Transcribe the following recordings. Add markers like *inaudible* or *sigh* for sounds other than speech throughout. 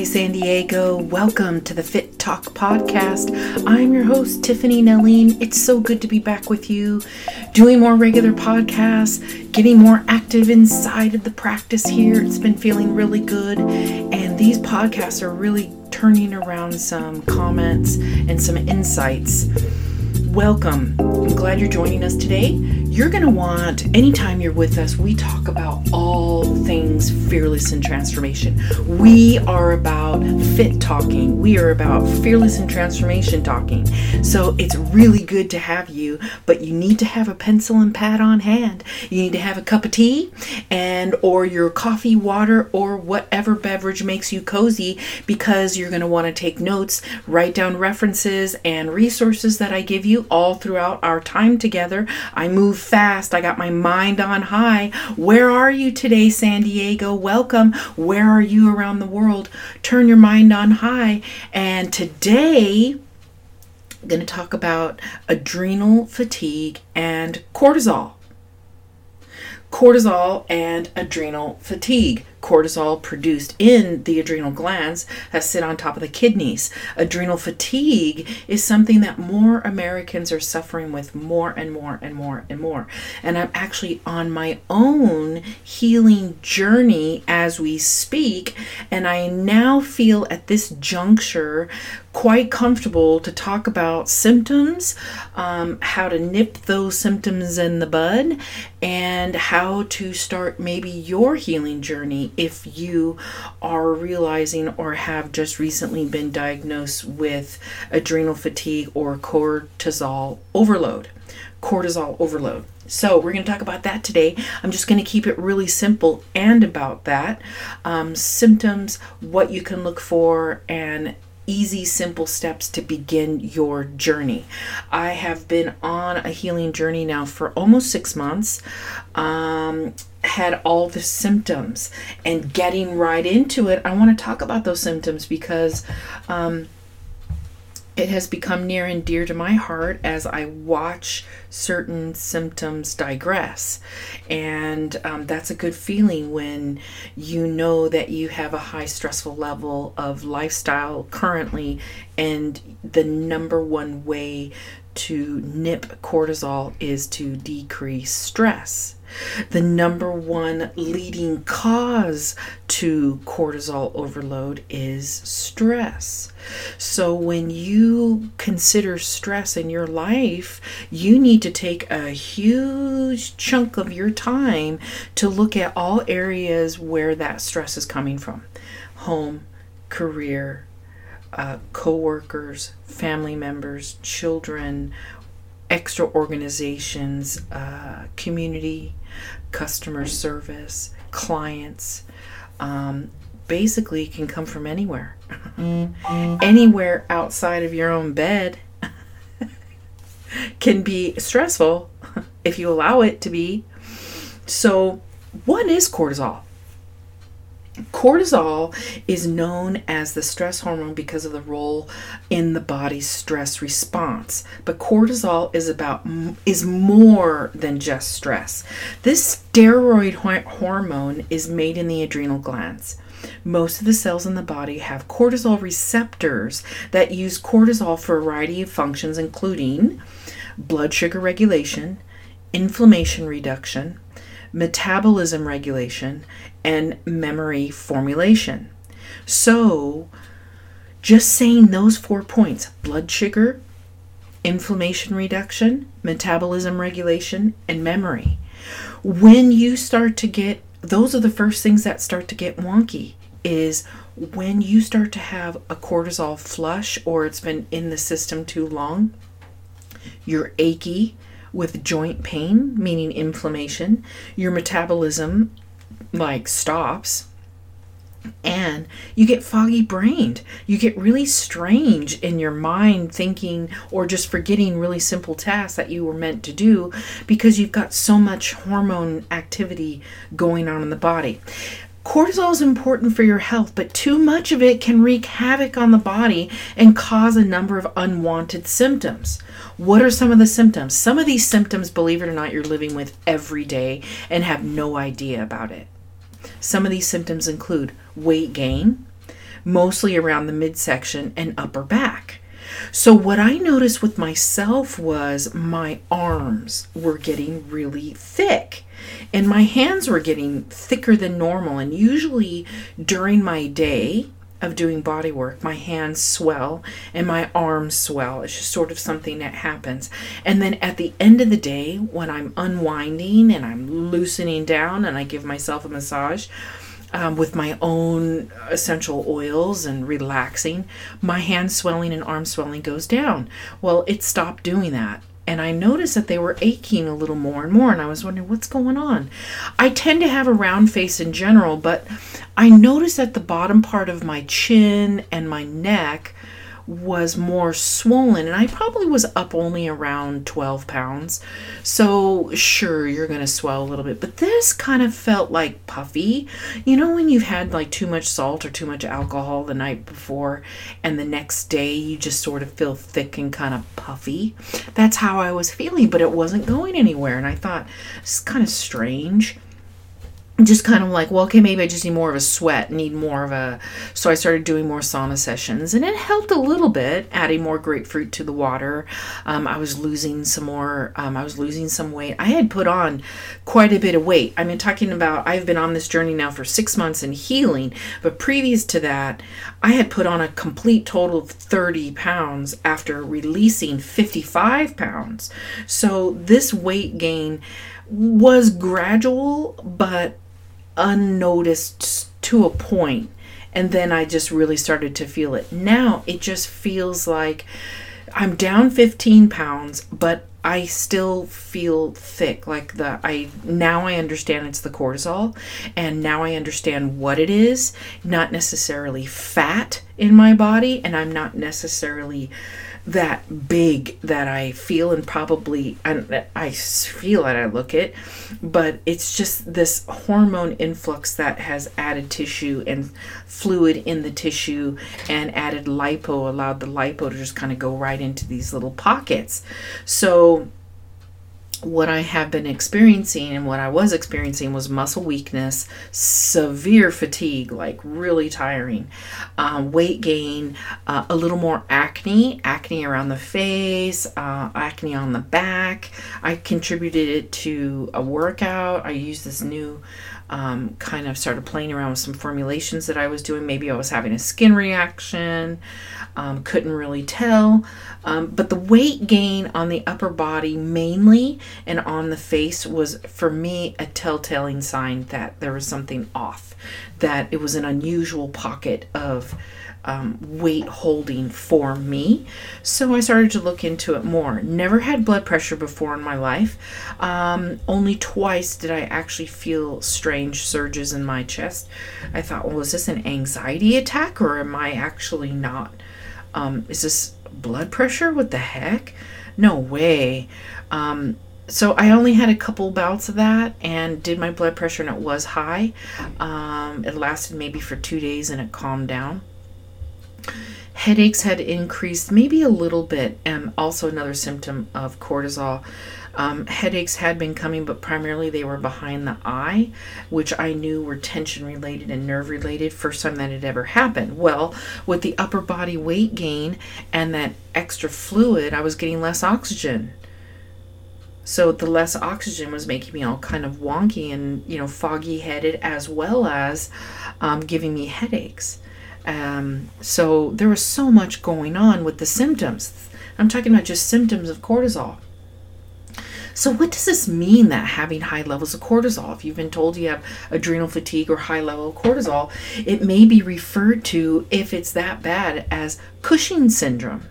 Hi, San Diego. Welcome to the Fit Talk podcast. I'm your host, Tiffany Nelline. It's so good to be back with you, doing more regular podcasts, getting more active inside of the practice here. It's been feeling really good. And these podcasts are really turning around some comments and some insights. Welcome. I'm glad you're joining us today. You're going to want, anytime you're with us, we talk about all things fearless and transformation. We are about fit talking, we are about fearless and transformation talking. So it's really good to have you, but you need to have a pencil and pad on hand. You need to have a cup of tea and or your coffee, water, or whatever beverage makes you cozy because you're going to want to take notes, write down references and resources that I give you all throughout our time together. I move fast. I got my mind on high. Where are you today, San Diego? Welcome. Where are you around the world? Turn your mind on high. And today, I'm going to talk about adrenal fatigue and cortisol. Cortisol and adrenal fatigue cortisol produced in the adrenal glands that sit on top of the kidneys. Adrenal fatigue is something that more Americans are suffering with more and more and more and more. And I'm actually on my own healing journey as we speak. And I now feel at this juncture quite comfortable to talk about symptoms, um, how to nip those symptoms in the bud, and how to start maybe your healing journey if you are realizing or have just recently been diagnosed with adrenal fatigue or cortisol overload. Cortisol overload. So, we're going to talk about that today. I'm just going to keep it really simple and about that. Um, symptoms, what you can look for, and easy, simple steps to begin your journey. I have been on a healing journey now for almost six months. Um, had all the symptoms and getting right into it, I want to talk about those symptoms because um, it has become near and dear to my heart as I watch certain symptoms digress. And um, that's a good feeling when you know that you have a high stressful level of lifestyle currently, and the number one way to nip cortisol is to decrease stress. The number one leading cause to cortisol overload is stress. So, when you consider stress in your life, you need to take a huge chunk of your time to look at all areas where that stress is coming from home, career, uh, co workers, family members, children, extra organizations, uh, community, customer service, clients. Um, basically, can come from anywhere. *laughs* Anywhere outside of your own bed *laughs* can be stressful *laughs* if you allow it to be. So, what is cortisol? Cortisol is known as the stress hormone because of the role in the body's stress response. But cortisol is about is more than just stress. This steroid hormone is made in the adrenal glands. Most of the cells in the body have cortisol receptors that use cortisol for a variety of functions including blood sugar regulation, inflammation reduction, metabolism regulation, and memory formulation. So, just saying those four points blood sugar, inflammation reduction, metabolism regulation, and memory. When you start to get those are the first things that start to get wonky is when you start to have a cortisol flush or it's been in the system too long, you're achy, with joint pain, meaning inflammation, your metabolism like stops and you get foggy brained. You get really strange in your mind thinking or just forgetting really simple tasks that you were meant to do because you've got so much hormone activity going on in the body. Cortisol is important for your health, but too much of it can wreak havoc on the body and cause a number of unwanted symptoms. What are some of the symptoms? Some of these symptoms, believe it or not, you're living with every day and have no idea about it. Some of these symptoms include weight gain, mostly around the midsection and upper back. So, what I noticed with myself was my arms were getting really thick and my hands were getting thicker than normal. And usually during my day, of doing body work, my hands swell and my arms swell. It's just sort of something that happens. And then at the end of the day, when I'm unwinding and I'm loosening down and I give myself a massage, um, with my own essential oils and relaxing, my hand swelling and arm swelling goes down. Well, it stopped doing that. And I noticed that they were aching a little more and more. And I was wondering, what's going on? I tend to have a round face in general, but I noticed that the bottom part of my chin and my neck was more swollen and I probably was up only around 12 pounds. So, sure, you're going to swell a little bit, but this kind of felt like puffy. You know, when you've had like too much salt or too much alcohol the night before, and the next day you just sort of feel thick and kind of puffy? That's how I was feeling, but it wasn't going anywhere. And I thought, it's kind of strange just kind of like, well, okay, maybe I just need more of a sweat, need more of a. So I started doing more sauna sessions, and it helped a little bit, adding more grapefruit to the water. Um, I was losing some more. Um, I was losing some weight. I had put on quite a bit of weight. I mean, talking about I've been on this journey now for six months and healing, but previous to that, I had put on a complete total of thirty pounds after releasing fifty-five pounds. So this weight gain was gradual, but unnoticed to a point and then I just really started to feel it. Now it just feels like I'm down 15 pounds, but I still feel thick. Like the I now I understand it's the cortisol, and now I understand what it is. Not necessarily fat in my body, and I'm not necessarily that big that I feel and probably I, I feel it I look it but it's just this hormone influx that has added tissue and fluid in the tissue and added lipo allowed the lipo to just kind of go right into these little pockets. So what I have been experiencing and what I was experiencing was muscle weakness, severe fatigue, like really tiring, um, weight gain, uh, a little more acne, acne around the face, uh, acne on the back. I contributed it to a workout. I used this new um, kind of started playing around with some formulations that I was doing. Maybe I was having a skin reaction, um, couldn't really tell. Um, but the weight gain on the upper body mainly and on the face was for me a telltale sign that there was something off, that it was an unusual pocket of um, weight holding for me. So I started to look into it more. Never had blood pressure before in my life. Um, only twice did I actually feel strange surges in my chest. I thought, well, is this an anxiety attack or am I actually not? Um, is this blood pressure? What the heck? No way. Um, so I only had a couple bouts of that and did my blood pressure and it was high. Um, it lasted maybe for two days and it calmed down. Headaches had increased maybe a little bit, and also another symptom of cortisol. Um, headaches had been coming, but primarily they were behind the eye, which I knew were tension related and nerve related. First time that had ever happened. Well, with the upper body weight gain and that extra fluid, I was getting less oxygen. So the less oxygen was making me all kind of wonky and you know foggy headed, as well as um, giving me headaches. Um, so there was so much going on with the symptoms. I'm talking about just symptoms of cortisol. So, what does this mean that having high levels of cortisol? If you've been told you have adrenal fatigue or high level of cortisol, it may be referred to, if it's that bad, as Cushing syndrome.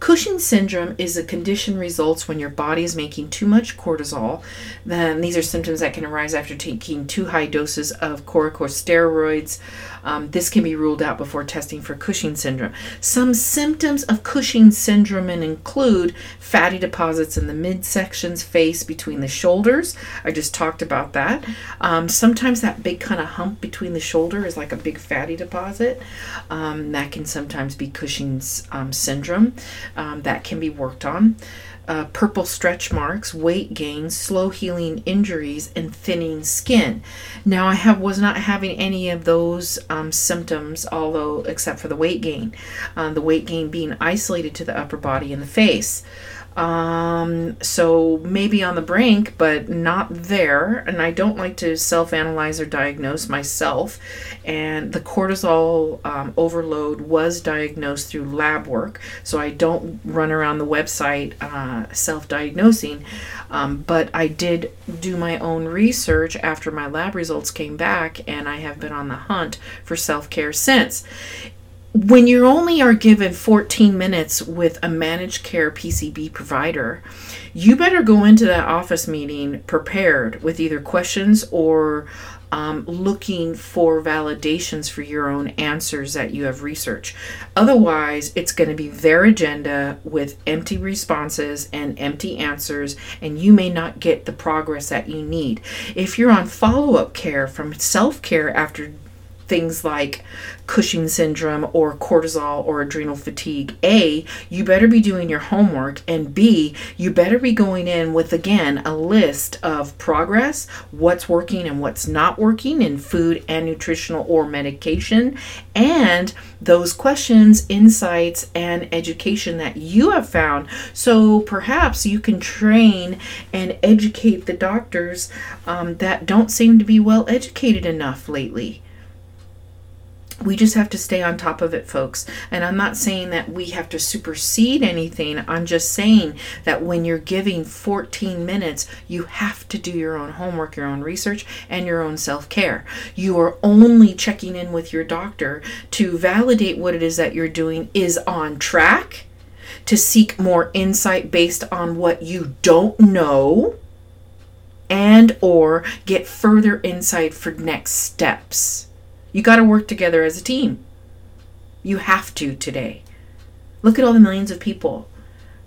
Cushing syndrome is a condition results when your body is making too much cortisol. Then these are symptoms that can arise after taking too high doses of corticosteroids. Um, this can be ruled out before testing for Cushing syndrome. Some symptoms of Cushing syndrome include fatty deposits in the midsections, face, between the shoulders. I just talked about that. Um, sometimes that big kind of hump between the shoulder is like a big fatty deposit. Um, that can sometimes be Cushing's um, syndrome. Um, that can be worked on. Uh, purple stretch marks, weight gain, slow healing injuries, and thinning skin. Now, I have was not having any of those um, symptoms, although except for the weight gain, um, the weight gain being isolated to the upper body and the face. Um, so maybe on the brink, but not there. And I don't like to self analyze or diagnose myself. And the cortisol um, overload was diagnosed through lab work. So I don't run around the website uh, self diagnosing. Um, but I did do my own research after my lab results came back, and I have been on the hunt for self care since when you only are given 14 minutes with a managed care PCP provider, you better go into that office meeting prepared with either questions or um, looking for validations for your own answers that you have researched. Otherwise, it's going to be their agenda with empty responses and empty answers, and you may not get the progress that you need. If you're on follow up care from self care after things like Cushing syndrome or cortisol or adrenal fatigue, A, you better be doing your homework, and B, you better be going in with again a list of progress, what's working and what's not working in food and nutritional or medication, and those questions, insights, and education that you have found. So perhaps you can train and educate the doctors um, that don't seem to be well educated enough lately we just have to stay on top of it, folks. And I'm not saying that we have to supersede anything. I'm just saying that when you're giving 14 minutes, you have to do your own homework, your own research, and your own self care. You are only checking in with your doctor to validate what it is that you're doing is on track, to seek more insight based on what you don't know and or get further insight for next steps you got to work together as a team. You have to today. Look at all the millions of people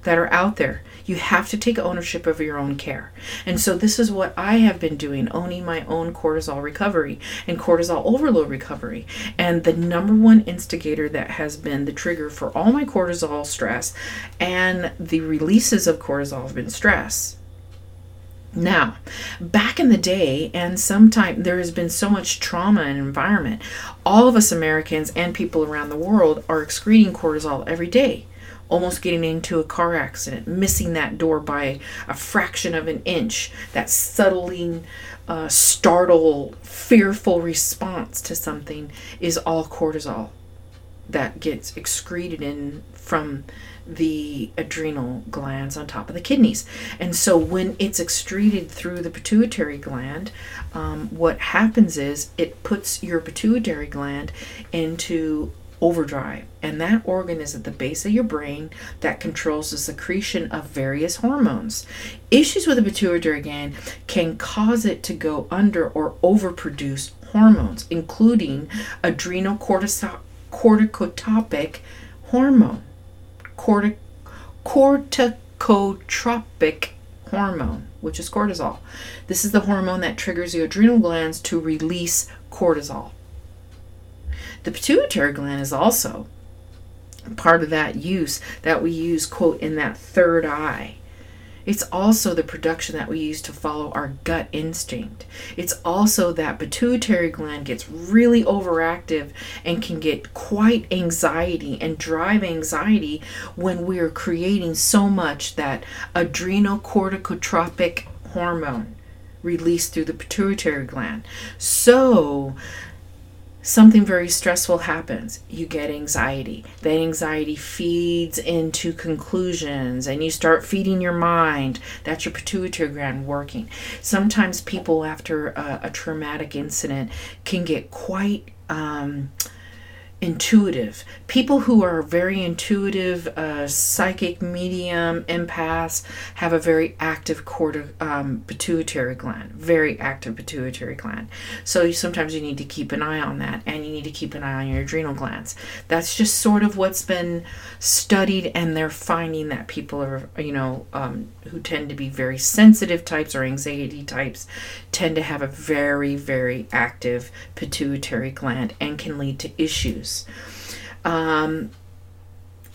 that are out there. You have to take ownership of your own care. And so, this is what I have been doing owning my own cortisol recovery and cortisol overload recovery. And the number one instigator that has been the trigger for all my cortisol stress and the releases of cortisol have been stress. Now, back in the day, and sometime there has been so much trauma and environment, all of us Americans and people around the world are excreting cortisol every day. Almost getting into a car accident, missing that door by a fraction of an inch, that subtly uh, startled, fearful response to something is all cortisol that gets excreted in from the adrenal glands on top of the kidneys. And so when it's excreted through the pituitary gland, um, what happens is it puts your pituitary gland into overdrive. And that organ is at the base of your brain that controls the secretion of various hormones. Issues with the pituitary gland can cause it to go under or overproduce hormones, including adrenal corticotropic hormone cortic- corticotropic hormone, which is cortisol. This is the hormone that triggers the adrenal glands to release cortisol. The pituitary gland is also part of that use that we use, quote, in that third eye. It's also the production that we use to follow our gut instinct. It's also that pituitary gland gets really overactive and can get quite anxiety and drive anxiety when we're creating so much that adrenocorticotropic hormone released through the pituitary gland. So, something very stressful happens, you get anxiety. That anxiety feeds into conclusions and you start feeding your mind. That's your pituitary gland working. Sometimes people, after a, a traumatic incident, can get quite. Um, intuitive. People who are very intuitive, uh, psychic, medium, empaths have a very active corti- um, pituitary gland, very active pituitary gland. So sometimes you need to keep an eye on that, and you need to keep an eye on your adrenal glands. That's just sort of what's been studied, and they're finding that people are, you know, um, who tend to be very sensitive types or anxiety types tend to have a very, very active pituitary gland and can lead to issues um,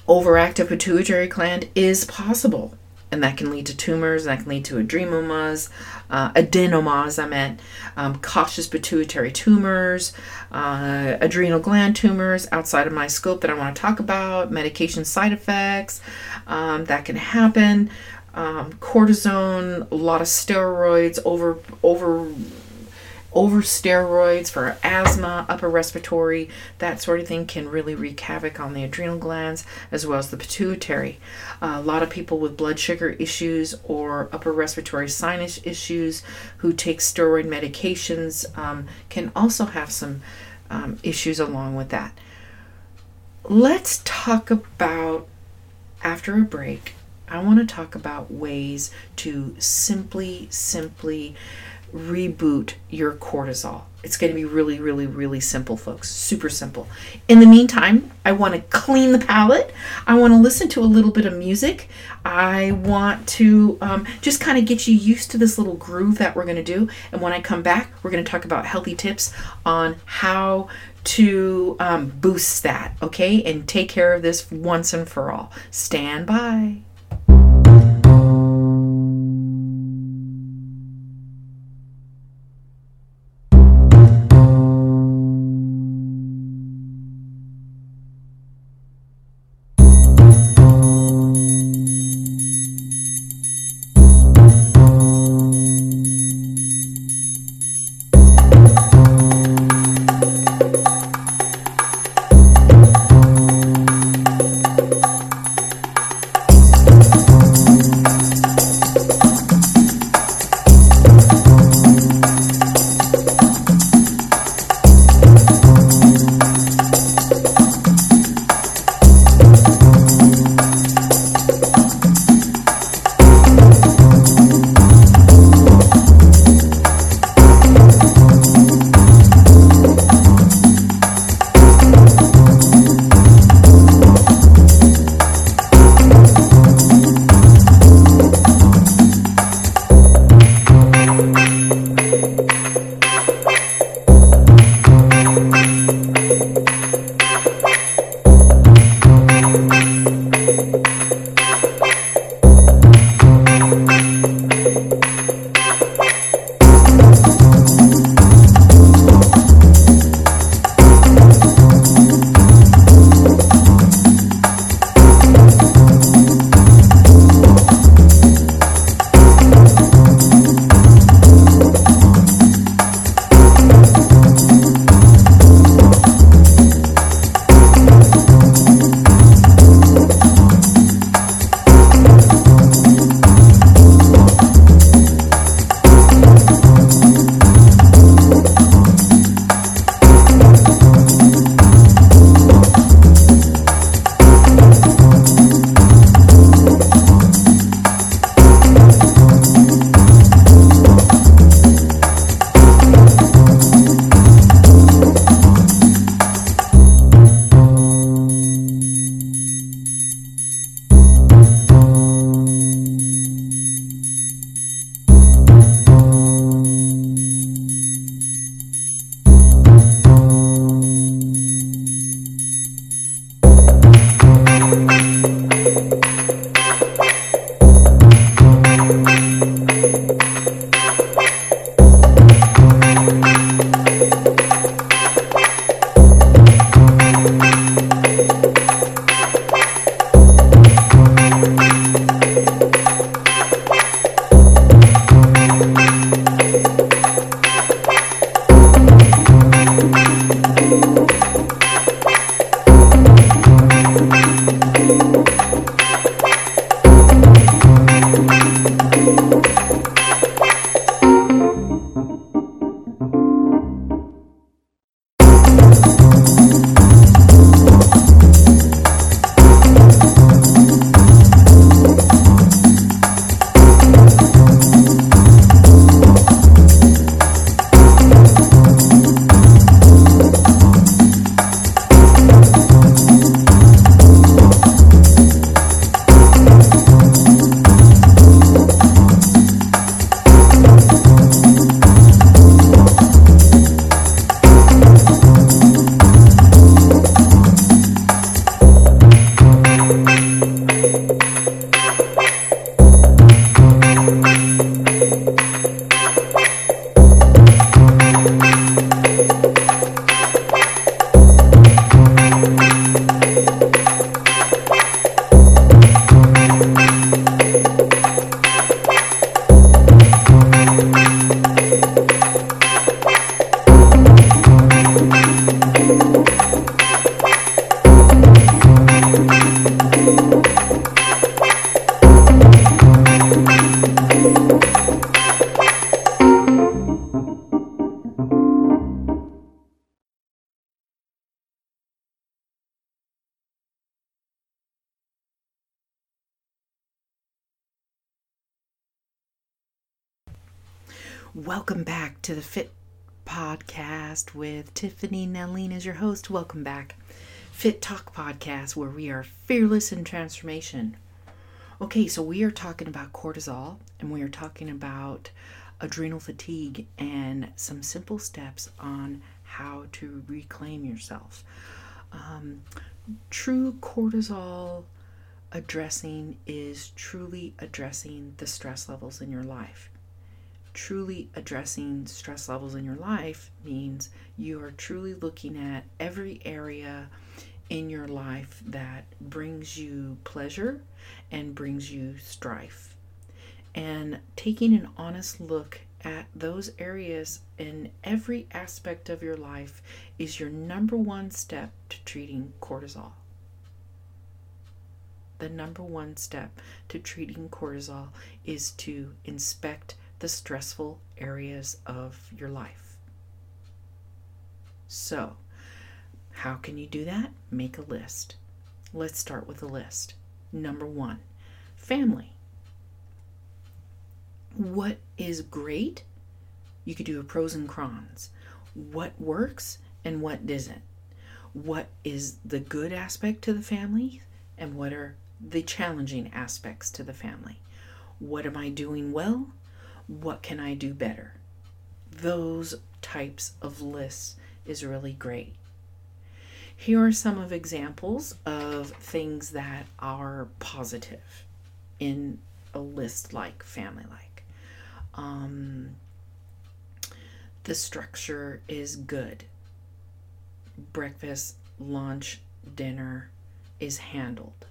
overactive pituitary gland is possible and that can lead to tumors that can lead to adenomas uh, adenomas i meant um, cautious pituitary tumors uh, adrenal gland tumors outside of my scope that i want to talk about medication side effects um, that can happen um, cortisone a lot of steroids over over over steroids for asthma, upper respiratory, that sort of thing can really wreak havoc on the adrenal glands as well as the pituitary. A lot of people with blood sugar issues or upper respiratory sinus issues who take steroid medications um, can also have some um, issues along with that. Let's talk about, after a break, I want to talk about ways to simply, simply reboot your cortisol. It's going to be really, really, really simple, folks. Super simple. In the meantime, I want to clean the palate. I want to listen to a little bit of music. I want to um, just kind of get you used to this little groove that we're going to do. And when I come back, we're going to talk about healthy tips on how to um, boost that, okay? And take care of this once and for all. Stand by. Welcome back to the Fit Podcast with Tiffany Nelline as your host. Welcome back. Fit Talk Podcast, where we are fearless in transformation. Okay, so we are talking about cortisol and we are talking about adrenal fatigue and some simple steps on how to reclaim yourself. Um, true cortisol addressing is truly addressing the stress levels in your life truly addressing stress levels in your life means you are truly looking at every area in your life that brings you pleasure and brings you strife. And taking an honest look at those areas in every aspect of your life is your number one step to treating cortisol. The number one step to treating cortisol is to inspect the stressful areas of your life. So, how can you do that? Make a list. Let's start with a list. Number one, family. What is great? You could do a pros and cons. What works and what doesn't? What is the good aspect to the family and what are the challenging aspects to the family? What am I doing well? What can I do better? Those types of lists is really great. Here are some of examples of things that are positive in a list like family like. Um, the structure is good. Breakfast, lunch, dinner is handled.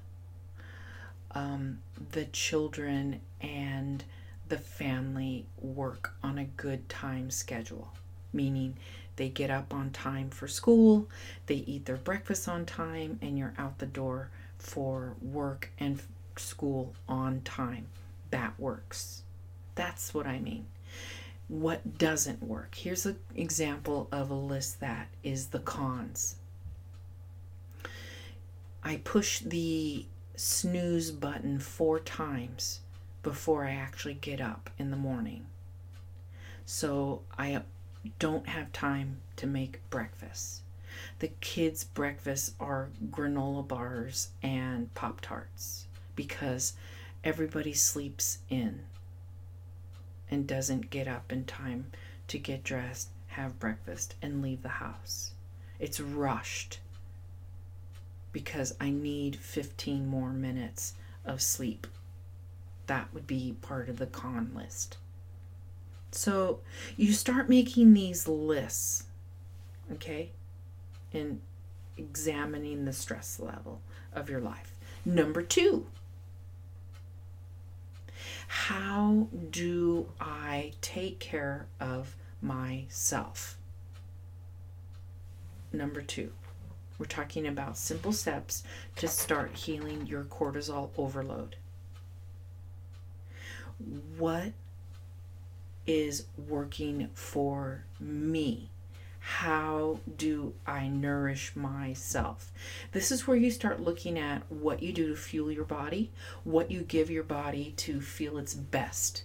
Um, the children and the family work on a good time schedule, meaning they get up on time for school, they eat their breakfast on time, and you're out the door for work and school on time. That works. That's what I mean. What doesn't work? Here's an example of a list that is the cons. I push the snooze button four times before I actually get up in the morning. So I don't have time to make breakfast. The kids' breakfasts are granola bars and Pop Tarts because everybody sleeps in and doesn't get up in time to get dressed, have breakfast, and leave the house. It's rushed because I need 15 more minutes of sleep that would be part of the con list. So you start making these lists, okay, and examining the stress level of your life. Number two, how do I take care of myself? Number two, we're talking about simple steps to start healing your cortisol overload what is working for me? How do I nourish myself? This is where you start looking at what you do to fuel your body, what you give your body to feel its best.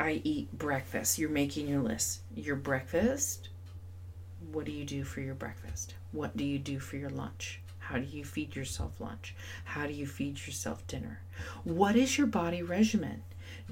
I eat breakfast. You're making your list. Your breakfast, what do you do for your breakfast? What do you do for your lunch? How do you feed yourself lunch? How do you feed yourself dinner? What is your body regimen?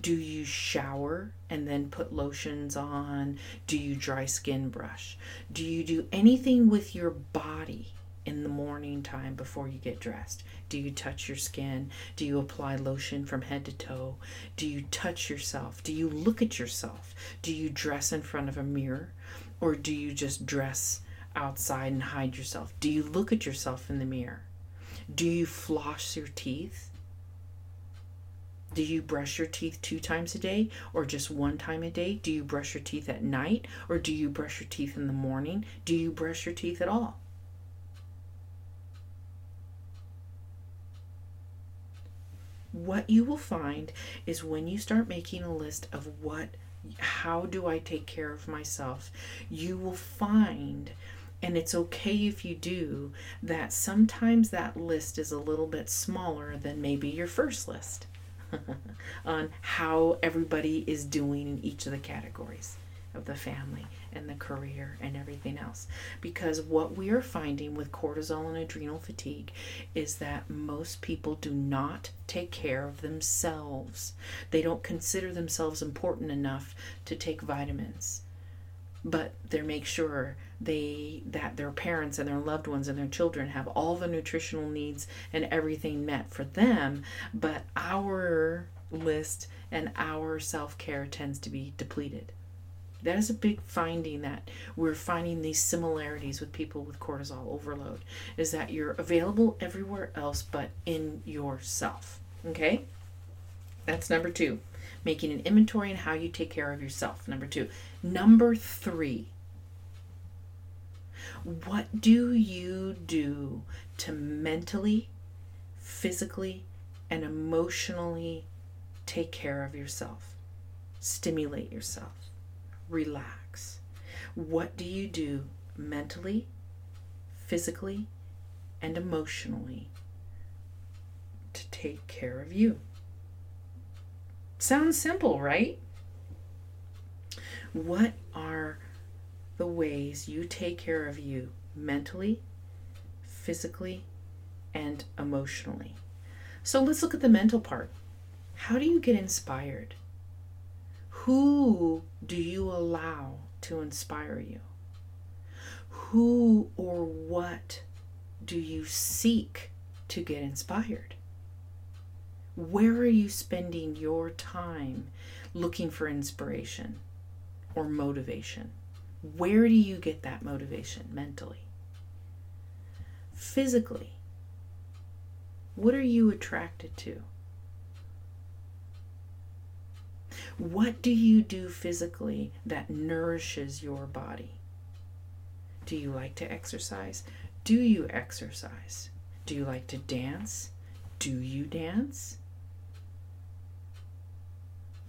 Do you shower and then put lotions on? Do you dry skin brush? Do you do anything with your body in the morning time before you get dressed? Do you touch your skin? Do you apply lotion from head to toe? Do you touch yourself? Do you look at yourself? Do you dress in front of a mirror? Or do you just dress outside and hide yourself? Do you look at yourself in the mirror? Do you floss your teeth? Do you brush your teeth two times a day or just one time a day? Do you brush your teeth at night or do you brush your teeth in the morning? Do you brush your teeth at all? What you will find is when you start making a list of what how do I take care of myself, you will find and it's okay if you do that sometimes that list is a little bit smaller than maybe your first list. *laughs* on how everybody is doing in each of the categories of the family and the career and everything else. Because what we are finding with cortisol and adrenal fatigue is that most people do not take care of themselves. They don't consider themselves important enough to take vitamins. But they make sure they that their parents and their loved ones and their children have all the nutritional needs and everything met for them, but our list and our self-care tends to be depleted. That is a big finding that we're finding these similarities with people with cortisol overload is that you're available everywhere else but in yourself. Okay? That's number two. Making an inventory on how you take care of yourself. Number two. Number three. What do you do to mentally, physically, and emotionally take care of yourself? Stimulate yourself relax. What do you do mentally, physically, and emotionally to take care of you? Sounds simple, right? What are the ways you take care of you mentally, physically, and emotionally? So let's look at the mental part. How do you get inspired? Who do you allow to inspire you? Who or what do you seek to get inspired? Where are you spending your time looking for inspiration or motivation? Where do you get that motivation mentally? Physically, what are you attracted to? What do you do physically that nourishes your body? Do you like to exercise? Do you exercise? Do you like to dance? Do you dance?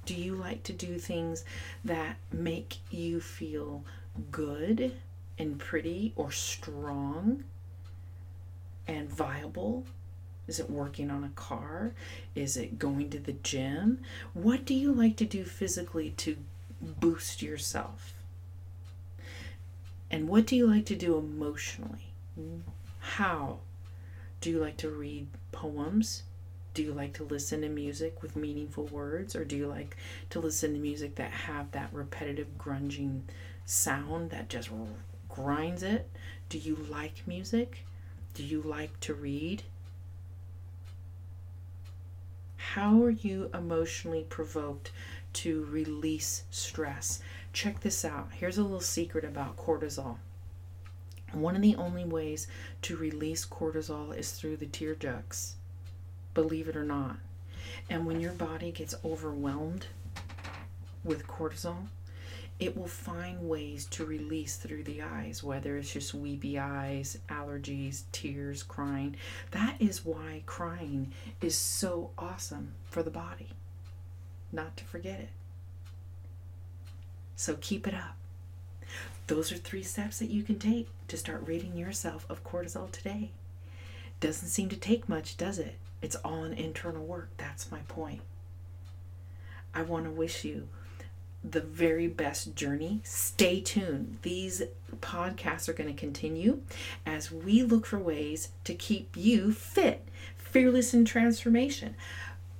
Do you like to do things that make you feel good and pretty or strong and viable is it working on a car? Is it going to the gym? What do you like to do physically to boost yourself? And what do you like to do emotionally? How? Do you like to read poems? Do you like to listen to music with meaningful words? Or do you like to listen to music that have that repetitive grunging sound that just grinds it? Do you like music? Do you like to read? How are you emotionally provoked to release stress? Check this out. Here's a little secret about cortisol. One of the only ways to release cortisol is through the tear ducts, believe it or not. And when your body gets overwhelmed with cortisol, it will find ways to release through the eyes, whether it's just weepy eyes, allergies, tears, crying. That is why crying is so awesome for the body. Not to forget it. So keep it up. Those are three steps that you can take to start ridding yourself of cortisol today. Doesn't seem to take much, does it? It's all an internal work. That's my point. I want to wish you the very best journey. Stay tuned. These podcasts are going to continue as we look for ways to keep you fit, fearless in transformation.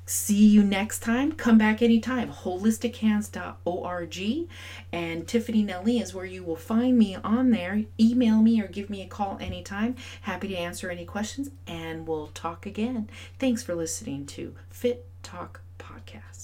See you next time. Come back anytime. Holistichems.org and Tiffany Nelly is where you will find me on there. Email me or give me a call anytime. Happy to answer any questions and we'll talk again. Thanks for listening to Fit Talk Podcast.